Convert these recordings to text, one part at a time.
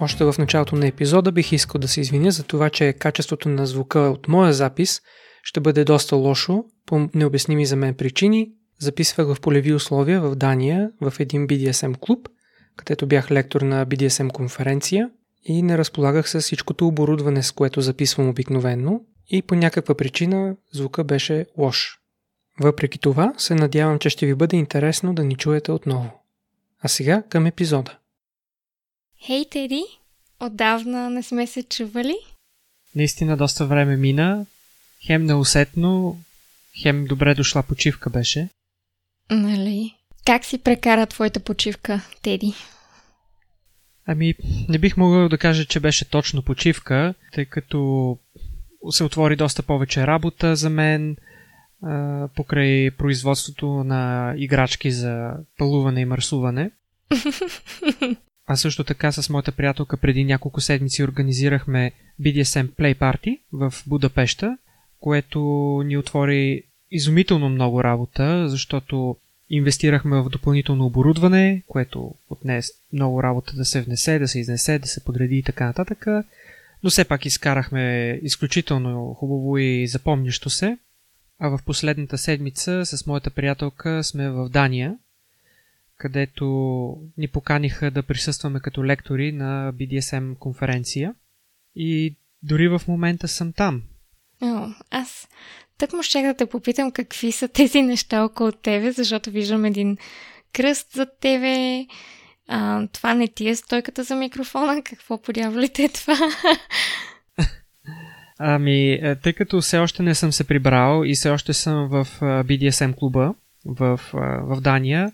Още в началото на епизода бих искал да се извиня за това, че качеството на звука от моя запис ще бъде доста лошо по необясними за мен причини. Записвах в полеви условия в Дания в един BDSM клуб, където бях лектор на BDSM конференция и не разполагах с всичкото оборудване, с което записвам обикновенно и по някаква причина звука беше лош. Въпреки това, се надявам, че ще ви бъде интересно да ни чуете отново. А сега към епизода. Хей, Теди! Отдавна не сме се чували? Наистина доста време мина. Хем неусетно, хем добре дошла почивка беше. Нали? Как си прекара твоята почивка, Теди? Ами, не бих могъл да кажа, че беше точно почивка, тъй като се отвори доста повече работа за мен а, покрай производството на играчки за пълуване и мърсуване. А също така с моята приятелка преди няколко седмици организирахме BDSM Play Party в Будапешта, което ни отвори изумително много работа, защото инвестирахме в допълнително оборудване, което отне много работа да се внесе, да се изнесе, да се подреди и така нататък. Но все пак изкарахме изключително хубаво и запомнящо се. А в последната седмица с моята приятелка сме в Дания, където ни поканиха да присъстваме като лектори на BDSM конференция. И дори в момента съм там. О, аз тък му ще да те попитам какви са тези неща около тебе, защото виждам един кръст за тебе. А, това не ти е стойката за микрофона. Какво подявалите е това? Ами, е, тъй като все още не съм се прибрал и все още съм в BDSM клуба в, в Дания,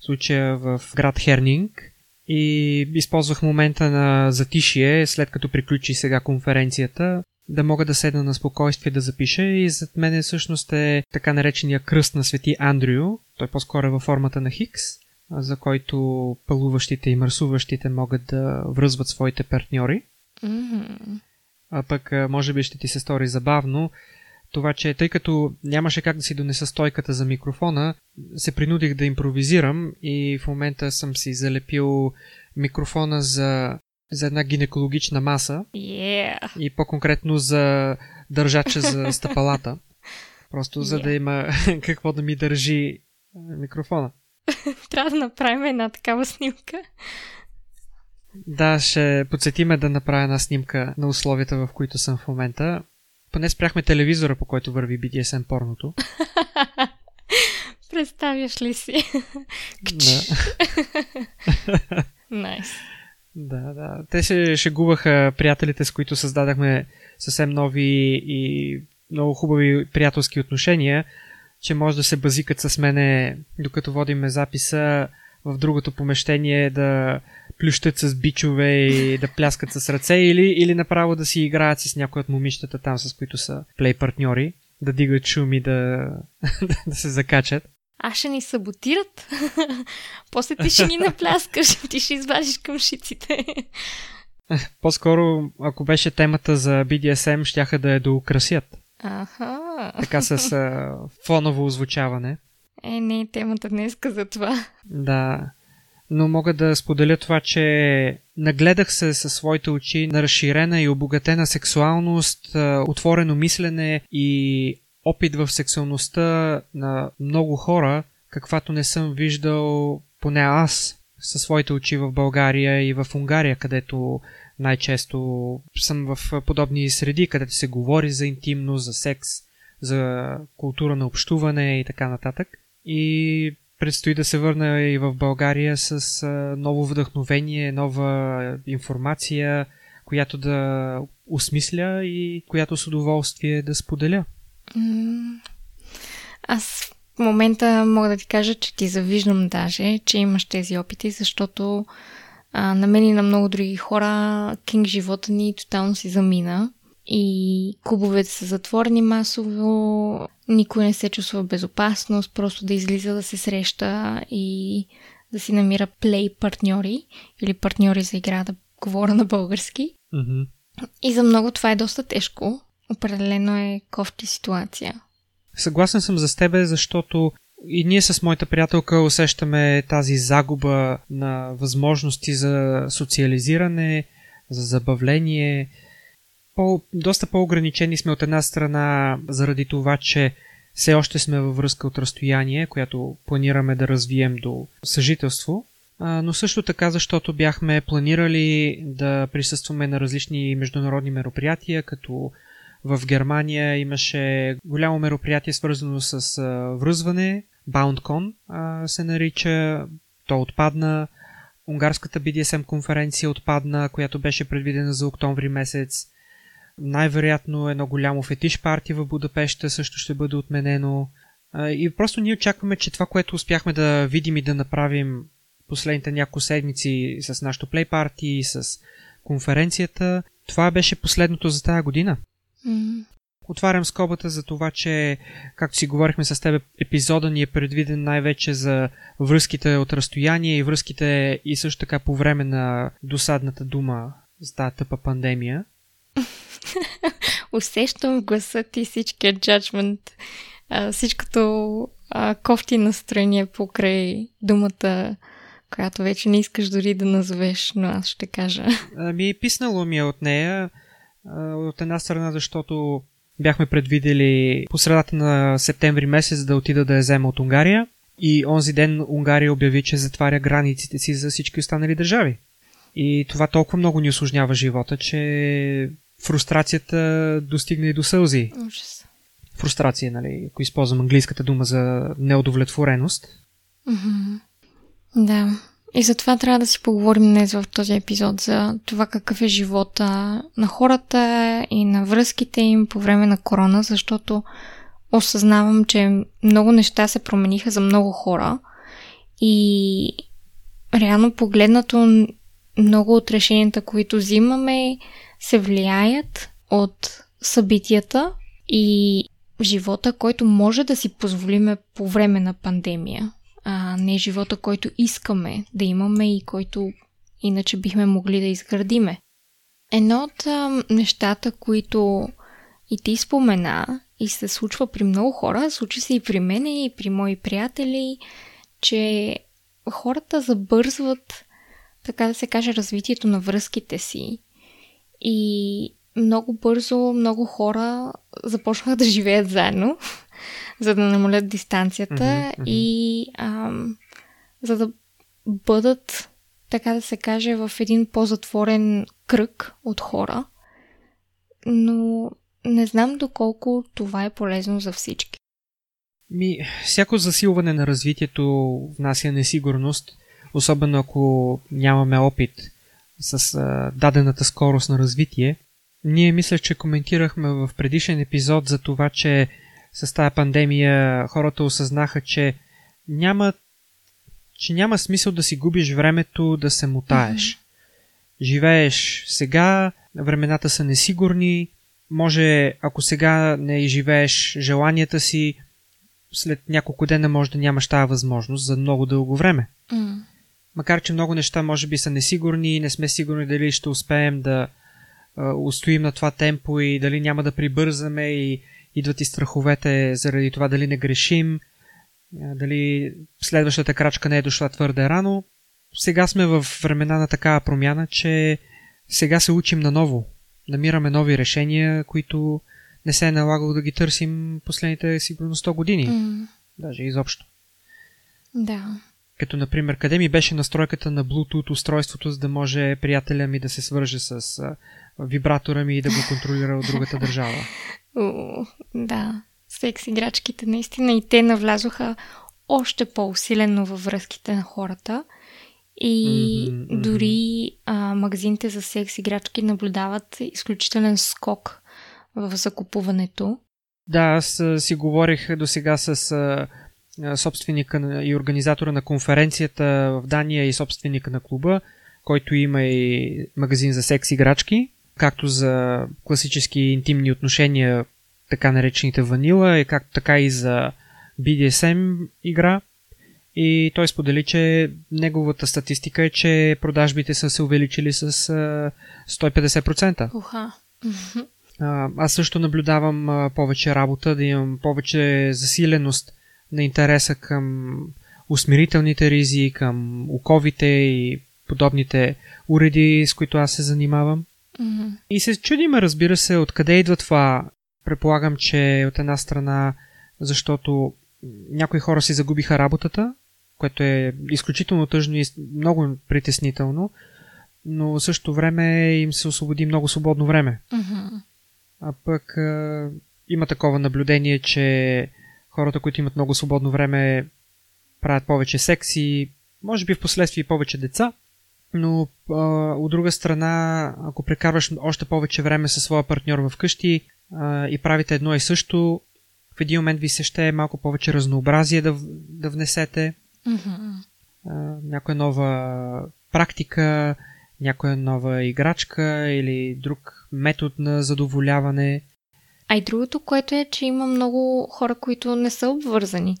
случая в град Хернинг, и използвах момента на затишие, след като приключи сега конференцията, да мога да седна на спокойствие да запиша и зад мен всъщност е така наречения кръст на свети Андрю, той по-скоро е във формата на Хикс, за който пълуващите и мърсуващите могат да връзват своите партньори. Mm-hmm. А пък, може би ще ти се стори забавно, това, че тъй като нямаше как да си донеса стойката за микрофона, се принудих да импровизирам и в момента съм си залепил микрофона за, за една гинекологична маса. Yeah. И по-конкретно за държача за стъпалата. Просто за yeah. да има какво да ми държи микрофона. Трябва да направим една такава снимка. Да, ще подсетиме да направя една снимка на условията, в които съм в момента. Поне спряхме телевизора, по който върви BDSM порното. Представяш ли си? Да. Найс. nice. Да, да. Те се шегуваха приятелите, с които създадахме съвсем нови и много хубави приятелски отношения, че може да се базикат с мене, докато водиме записа в другото помещение да плющат с бичове и да пляскат с ръце или, или направо да си играят с някои от момичетата там, с които са плей партньори, да дигат шум и да, да се закачат. А ще ни саботират. После ти ще ни напляскаш, ти ще извадиш към шиците. По-скоро, ако беше темата за BDSM, щяха да я доукрасят. Аха. Така с а, фоново озвучаване. Е, не е темата днеска за това. Да но мога да споделя това, че нагледах се със своите очи на разширена и обогатена сексуалност, отворено мислене и опит в сексуалността на много хора, каквато не съм виждал поне аз със своите очи в България и в Унгария, където най-често съм в подобни среди, където се говори за интимност, за секс, за култура на общуване и така нататък. И Предстои да се върна и в България с ново вдъхновение, нова информация, която да осмисля и която с удоволствие да споделя. Аз в момента мога да ти кажа, че ти завиждам даже, че имаш тези опити, защото а, на мен и на много други хора кинг живота ни тотално си замина. И клубовете са затворени масово, никой не се чувства безопасност, просто да излиза да се среща и да си намира плей партньори или партньори за игра, да говоря на български. Mm-hmm. И за много това е доста тежко. Определено е кофти ситуация. Съгласен съм за тебе, защото и ние с моята приятелка усещаме тази загуба на възможности за социализиране, за забавление. По, доста по-ограничени сме от една страна заради това, че все още сме във връзка от разстояние, която планираме да развием до съжителство, но също така, защото бяхме планирали да присъстваме на различни международни мероприятия, като в Германия имаше голямо мероприятие, свързано с връзване, BoundCon се нарича, то отпадна. Унгарската BDSM конференция отпадна, която беше предвидена за октомври месец. Най-вероятно едно голямо фетиш парти в Будапеща също ще бъде отменено. И просто ние очакваме, че това, което успяхме да видим и да направим последните няколко седмици с нашото плей парти и с конференцията, това беше последното за тази година. Отварям скобата за това, че, както си говорихме с теб, епизода ни е предвиден най-вече за връзките от разстояние и връзките и също така по време на досадната дума за тази тъпа пандемия. Усещам гласа ти всичкия джаджмент, всичкото а, кофти настроение покрай думата, която вече не искаш дори да назовеш, но аз ще кажа. Ами, писнало ми е от нея. От една страна, защото бяхме предвидели по средата на септември месец да отида да я взема от Унгария и онзи ден Унгария обяви, че затваря границите си за всички останали държави. И това толкова много ни осложнява живота, че фрустрацията достигна и до сълзи. Ужас. Фрустрация, нали, ако използвам английската дума за неудовлетвореност. Mm-hmm. Да. И затова трябва да си поговорим днес в този епизод за това какъв е живота на хората и на връзките им по време на корона, защото осъзнавам, че много неща се промениха за много хора и реално погледнато много от решенията, които взимаме, се влияят от събитията и живота, който може да си позволиме по време на пандемия а не живота, който искаме да имаме и който иначе бихме могли да изградиме. Едно от а, нещата, които и ти спомена и се случва при много хора, случи се и при мен и при мои приятели, че хората забързват, така да се каже, развитието на връзките си и много бързо много хора започнаха да живеят заедно за да намалят дистанцията mm-hmm, mm-hmm. и ам, за да бъдат, така да се каже, в един по-затворен кръг от хора. Но не знам доколко това е полезно за всички. Ми, всяко засилване на развитието внася несигурност, особено ако нямаме опит с а, дадената скорост на развитие. Ние мисля, че коментирахме в предишен епизод за това, че с тази пандемия хората осъзнаха, че няма, че няма смисъл да си губиш времето да се мутаеш. Mm-hmm. Живееш сега, времената са несигурни, може, ако сега не изживееш желанията си, след няколко дена може да нямаш тази възможност за много дълго време. Mm. Макар, че много неща може би са несигурни не сме сигурни дали ще успеем да а, устоим на това темпо и дали няма да прибързаме и идват и страховете заради това дали не грешим, дали следващата крачка не е дошла твърде рано. Сега сме в времена на такава промяна, че сега се учим наново. Намираме нови решения, които не се е налагало да ги търсим последните сигурно 100 години. Mm. Даже изобщо. Да. Като, например, къде ми беше настройката на Bluetooth устройството, за да може приятеля ми да се свърже с вибратора ми и да го контролира от другата държава. О, да, секс играчките наистина и те навлязоха още по-усилено във връзките на хората. И mm-hmm, дори а, магазините за секс играчки наблюдават изключителен скок в закупуването. Да, аз си говорих до сега с а, собственика и организатора на конференцията в Дания и собственика на клуба, който има и магазин за секс играчки както за класически интимни отношения, така наречените ванила, и както така и за BDSM игра. И той сподели, че неговата статистика е, че продажбите са се увеличили с 150%. Уха. Аз също наблюдавам повече работа, да имам повече засиленост на интереса към усмирителните ризи, към оковите и подобните уреди, с които аз се занимавам. Mm-hmm. И се чудиме, разбира се, откъде идва това. Предполагам, че от една страна, защото някои хора си загубиха работата, което е изключително тъжно и много притеснително, но в същото време им се освободи много свободно време. Mm-hmm. А пък а, има такова наблюдение, че хората, които имат много свободно време, правят повече секс и може би в последствие повече деца, но а, от друга страна, ако прекарваш още повече време със своя партньор в къщи а, и правите едно и също, в един момент ви се ще е малко повече разнообразие да, да внесете. Mm-hmm. А, някоя нова практика, някоя нова играчка или друг метод на задоволяване. А и другото, което е, че има много хора, които не са обвързани.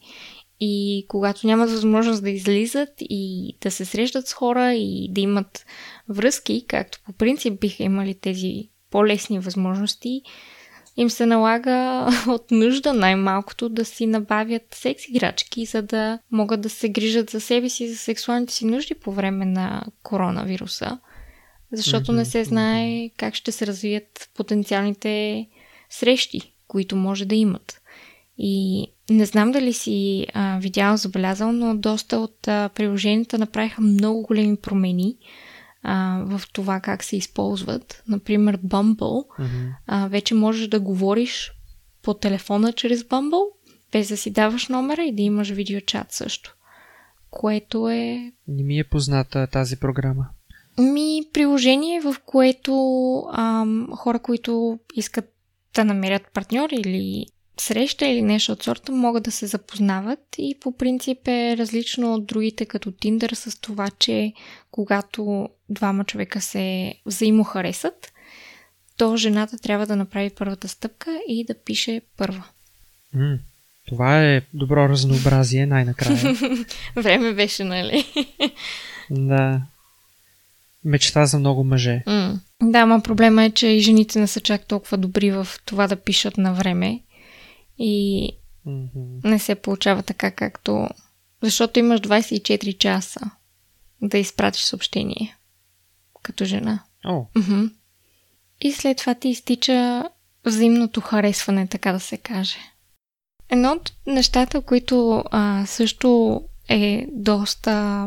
И когато нямат възможност да излизат и да се срещат с хора и да имат връзки, както по принцип биха имали тези по-лесни възможности, им се налага от нужда най-малкото да си набавят секс играчки, за да могат да се грижат за себе си, за сексуалните си нужди по време на коронавируса. Защото не се знае как ще се развият потенциалните срещи, които може да имат. И не знам дали си а, видял, забелязал, но доста от а, приложенията направиха много големи промени а, в това как се използват. Например, Bumble. Mm-hmm. А, вече можеш да говориш по телефона чрез Bumble, без да си даваш номера и да имаш видеочат също. Което е... Не ми е позната тази програма. Ми приложение, в което ам, хора, които искат да намерят партньор или среща или нещо от сорта могат да се запознават и по принцип е различно от другите като Tinder с това, че когато двама човека се взаимохаресат, то жената трябва да направи първата стъпка и да пише първа. М, това е добро разнообразие най-накрая. Време беше, нали? да. Мечта за много мъже. М. Да, ма проблема е, че и жените не са чак толкова добри в това да пишат на време и Mm-hmm. не се получава така, както... Защото имаш 24 часа да изпратиш съобщение като жена. О, Мгм. И след това ти изтича взаимното харесване, така да се каже. Едно от нещата, които а, също е доста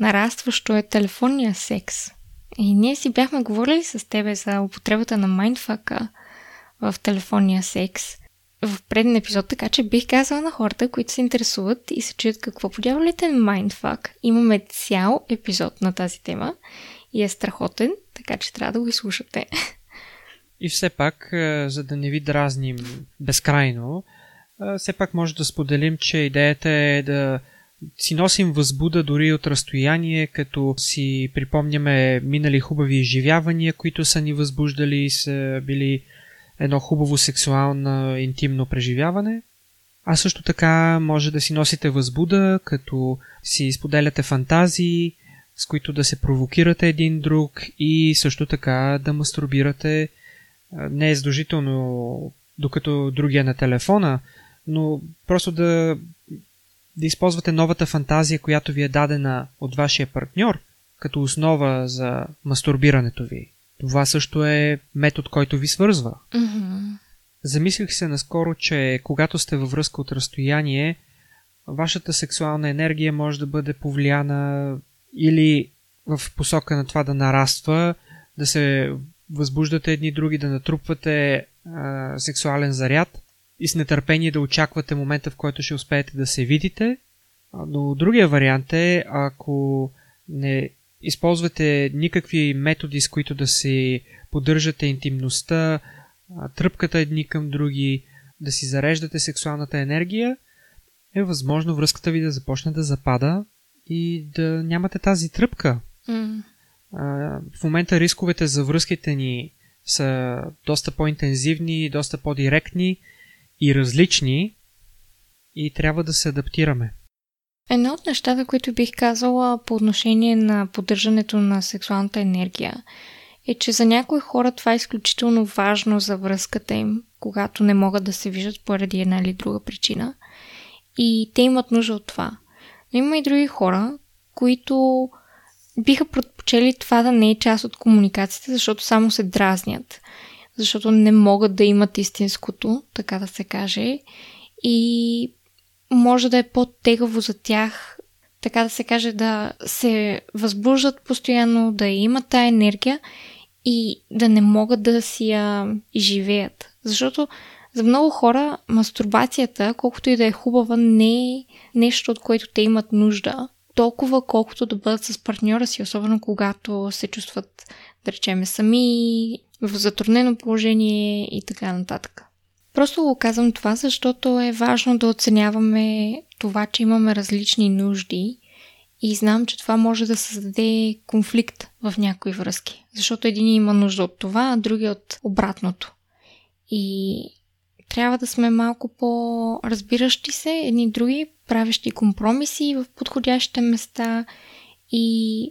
нарастващо е телефонния секс. И ние си бяхме говорили с тебе за употребата на майндфака в телефонния секс в преден епизод, така че бих казала на хората, които се интересуват и се чуят какво подявалите на майндфак. Имаме цял епизод на тази тема и е страхотен, така че трябва да го изслушате. И все пак, е, за да не ви дразним безкрайно, е, все пак може да споделим, че идеята е да си носим възбуда дори от разстояние, като си припомняме минали хубави изживявания, които са ни възбуждали и са били едно хубаво сексуално интимно преживяване. А също така може да си носите възбуда, като си споделяте фантазии, с които да се провокирате един друг и също така да мастурбирате не е задължително докато другия е на телефона, но просто да, да използвате новата фантазия, която ви е дадена от вашия партньор, като основа за мастурбирането ви. Това също е метод, който ви свързва. Mm-hmm. Замислих се наскоро, че когато сте във връзка от разстояние, вашата сексуална енергия може да бъде повлияна или в посока на това да нараства, да се възбуждате едни други, да натрупвате а, сексуален заряд и с нетърпение да очаквате момента, в който ще успеете да се видите. Но другия вариант е, ако не използвате никакви методи, с които да си поддържате интимността, тръпката едни към други, да си зареждате сексуалната енергия, е възможно връзката ви да започне да запада и да нямате тази тръпка. Mm. В момента рисковете за връзките ни са доста по-интензивни, доста по-директни и различни и трябва да се адаптираме. Едно от нещата, които бих казала по отношение на поддържането на сексуалната енергия е, че за някои хора това е изключително важно за връзката им, когато не могат да се виждат поради една или друга причина. И те имат нужда от това. Но има и други хора, които биха предпочели това да не е част от комуникацията, защото само се дразнят. Защото не могат да имат истинското, така да се каже. И може да е по-тегаво за тях, така да се каже, да се възбуждат постоянно, да имат тая енергия и да не могат да си я изживеят. Защото за много хора мастурбацията, колкото и да е хубава, не е нещо, от което те имат нужда, толкова колкото да бъдат с партньора си, особено когато се чувстват, да речеме, сами, в затруднено положение и така нататък. Просто го казвам това, защото е важно да оценяваме това, че имаме различни нужди и знам, че това може да създаде конфликт в някои връзки. Защото един има нужда от това, а други от обратното. И трябва да сме малко по-разбиращи се едни други, правещи компромиси в подходящите места и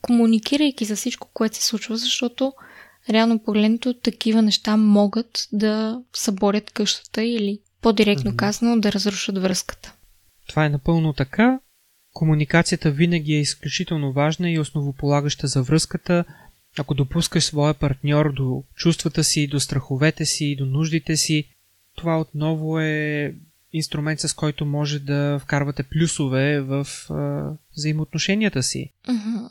комуникирайки за всичко, което се случва, защото реално погледнато такива неща могат да съборят къщата или по-директно mm-hmm. казано да разрушат връзката. Това е напълно така. Комуникацията винаги е изключително важна и основополагаща за връзката. Ако допускаш своя партньор до чувствата си, до страховете си, до нуждите си, това отново е инструмент, с който може да вкарвате плюсове в а, взаимоотношенията си. Mm-hmm.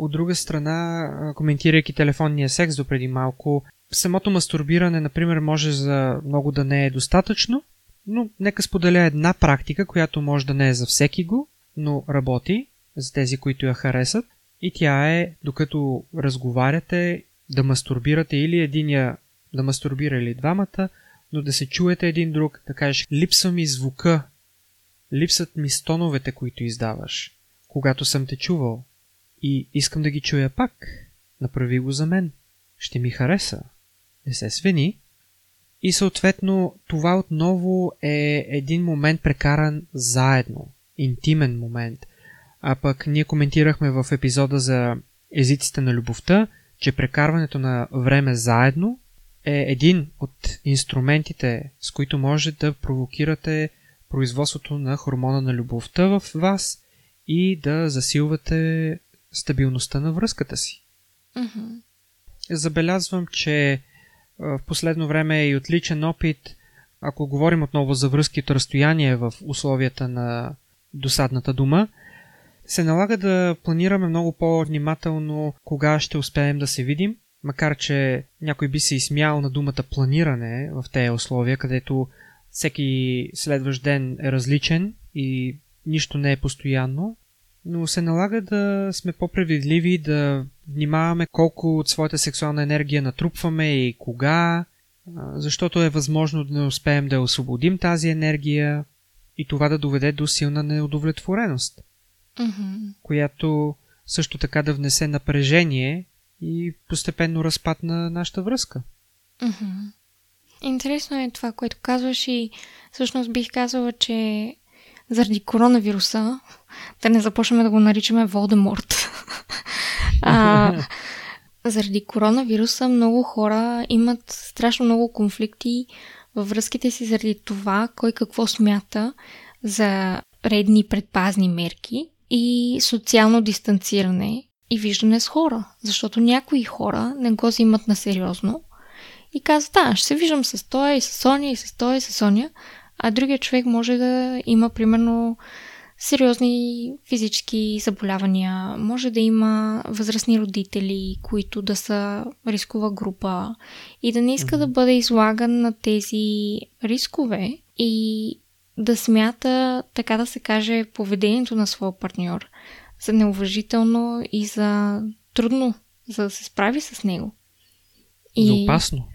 От друга страна, коментирайки телефонния секс до преди малко, самото мастурбиране, например, може за много да не е достатъчно, но нека споделя една практика, която може да не е за всеки го, но работи за тези, които я харесат. И тя е, докато разговаряте, да мастурбирате или единия да мастурбира или двамата, но да се чуете един друг, да кажеш, липсва ми звука, липсват ми стоновете, които издаваш, когато съм те чувал. И искам да ги чуя пак. Направи го за мен. Ще ми хареса. Не се свини. И съответно, това отново е един момент прекаран заедно. Интимен момент. А пък ние коментирахме в епизода за езиците на любовта, че прекарването на време заедно е един от инструментите, с които може да провокирате производството на хормона на любовта в вас и да засилвате стабилността на връзката си. Mm-hmm. Забелязвам, че в последно време е и отличен опит, ако говорим отново за връзки от разстояние в условията на досадната дума, се налага да планираме много по-внимателно кога ще успеем да се видим, макар че някой би се изсмял на думата планиране в тези условия, където всеки следващ ден е различен и нищо не е постоянно, но се налага да сме по-предвидливи, да внимаваме колко от своята сексуална енергия натрупваме и кога, защото е възможно да не успеем да освободим тази енергия и това да доведе до силна неудовлетвореност, mm-hmm. която също така да внесе напрежение и постепенно разпад на нашата връзка. Mm-hmm. Интересно е това, което казваш и всъщност бих казала, че заради коронавируса, да не започнем да го наричаме Волдеморт. а, заради коронавируса много хора имат страшно много конфликти във връзките си заради това, кой какво смята за редни предпазни мерки и социално дистанциране и виждане с хора. Защото някои хора не го взимат на сериозно и казват, да, ще се виждам с той и с Соня и с той и с Соня, а другия човек може да има, примерно, сериозни физически заболявания, може да има възрастни родители, които да са рискова група и да не иска да бъде излаган на тези рискове и да смята, така да се каже, поведението на своя партньор за неуважително и за трудно, за да се справи с него. И... За опасно.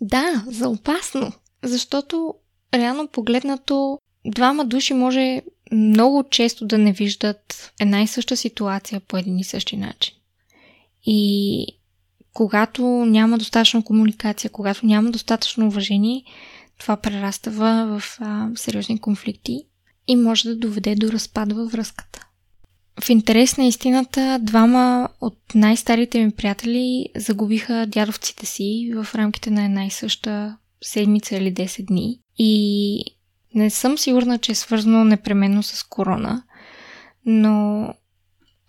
Да, за опасно. Защото реално погледнато, двама души може много често да не виждат една и съща ситуация по един и същи начин. И когато няма достатъчно комуникация, когато няма достатъчно уважение, това прераства в а, сериозни конфликти и може да доведе до разпад във връзката. В интерес на истината, двама от най-старите ми приятели загубиха дядовците си в рамките на една и съща седмица или 10 дни. И не съм сигурна, че е свързано непременно с корона, но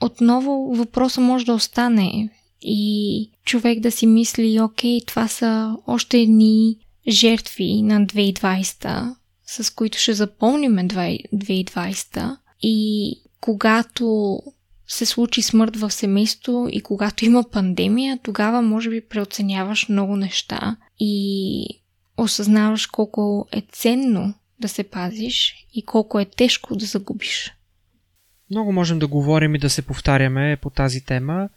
отново въпросът може да остане. И човек да си мисли, окей, това са още едни жертви на 2020, с които ще запомним 2020 и когато се случи смърт в семейство и когато има пандемия, тогава може би преоценяваш много неща. И осъзнаваш колко е ценно да се пазиш и колко е тежко да загубиш. Много можем да говорим и да се повтаряме по тази тема,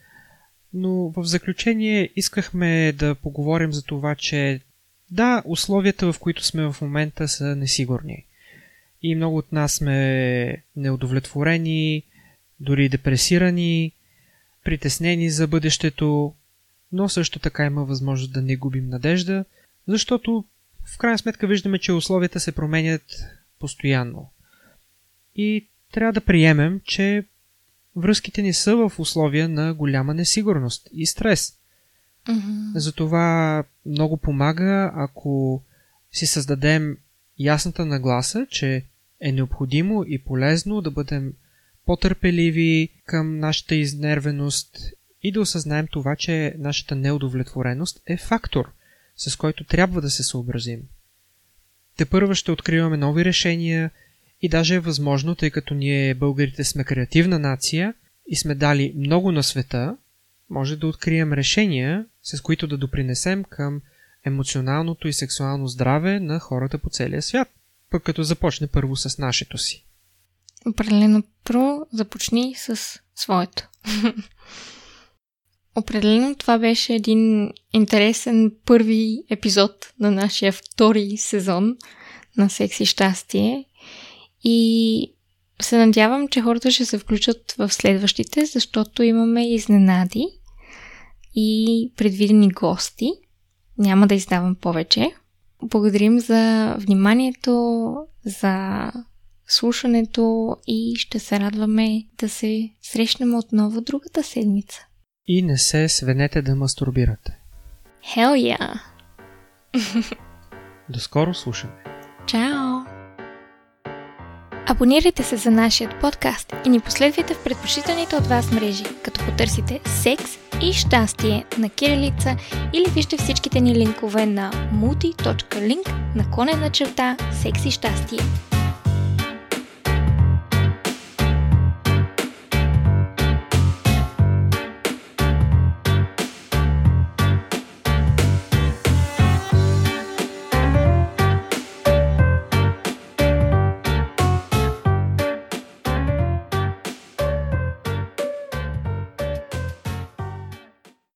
но в заключение искахме да поговорим за това, че да, условията, в които сме в момента са несигурни. И много от нас сме неудовлетворени, дори депресирани, притеснени за бъдещето, но също така има възможност да не губим надежда, защото в крайна сметка виждаме, че условията се променят постоянно. И трябва да приемем, че връзките ни са в условия на голяма несигурност и стрес. Mm-hmm. Затова много помага, ако си създадем ясната нагласа, че е необходимо и полезно да бъдем по-търпеливи към нашата изнервеност и да осъзнаем това, че нашата неудовлетвореност е фактор, с който трябва да се съобразим. Те първа ще откриваме нови решения и даже е възможно, тъй като ние българите сме креативна нация и сме дали много на света, може да открием решения, с които да допринесем към емоционалното и сексуално здраве на хората по целия свят, пък като започне първо с нашето си. Определено про започни с своето. Определено това беше един интересен първи епизод на нашия втори сезон на Секси щастие и се надявам, че хората ще се включат в следващите, защото имаме изненади и предвидени гости. Няма да издавам повече. Благодарим за вниманието, за слушането и ще се радваме да се срещнем отново другата седмица. И не се свенете да мастурбирате. Hell yeah! До скоро слушаме. Чао! Абонирайте се за нашия подкаст и ни последвайте в предпочитаните от вас мрежи, като потърсите секс и щастие на кирилица или вижте всичките ни линкове на multi.link на конена черта секс и щастие.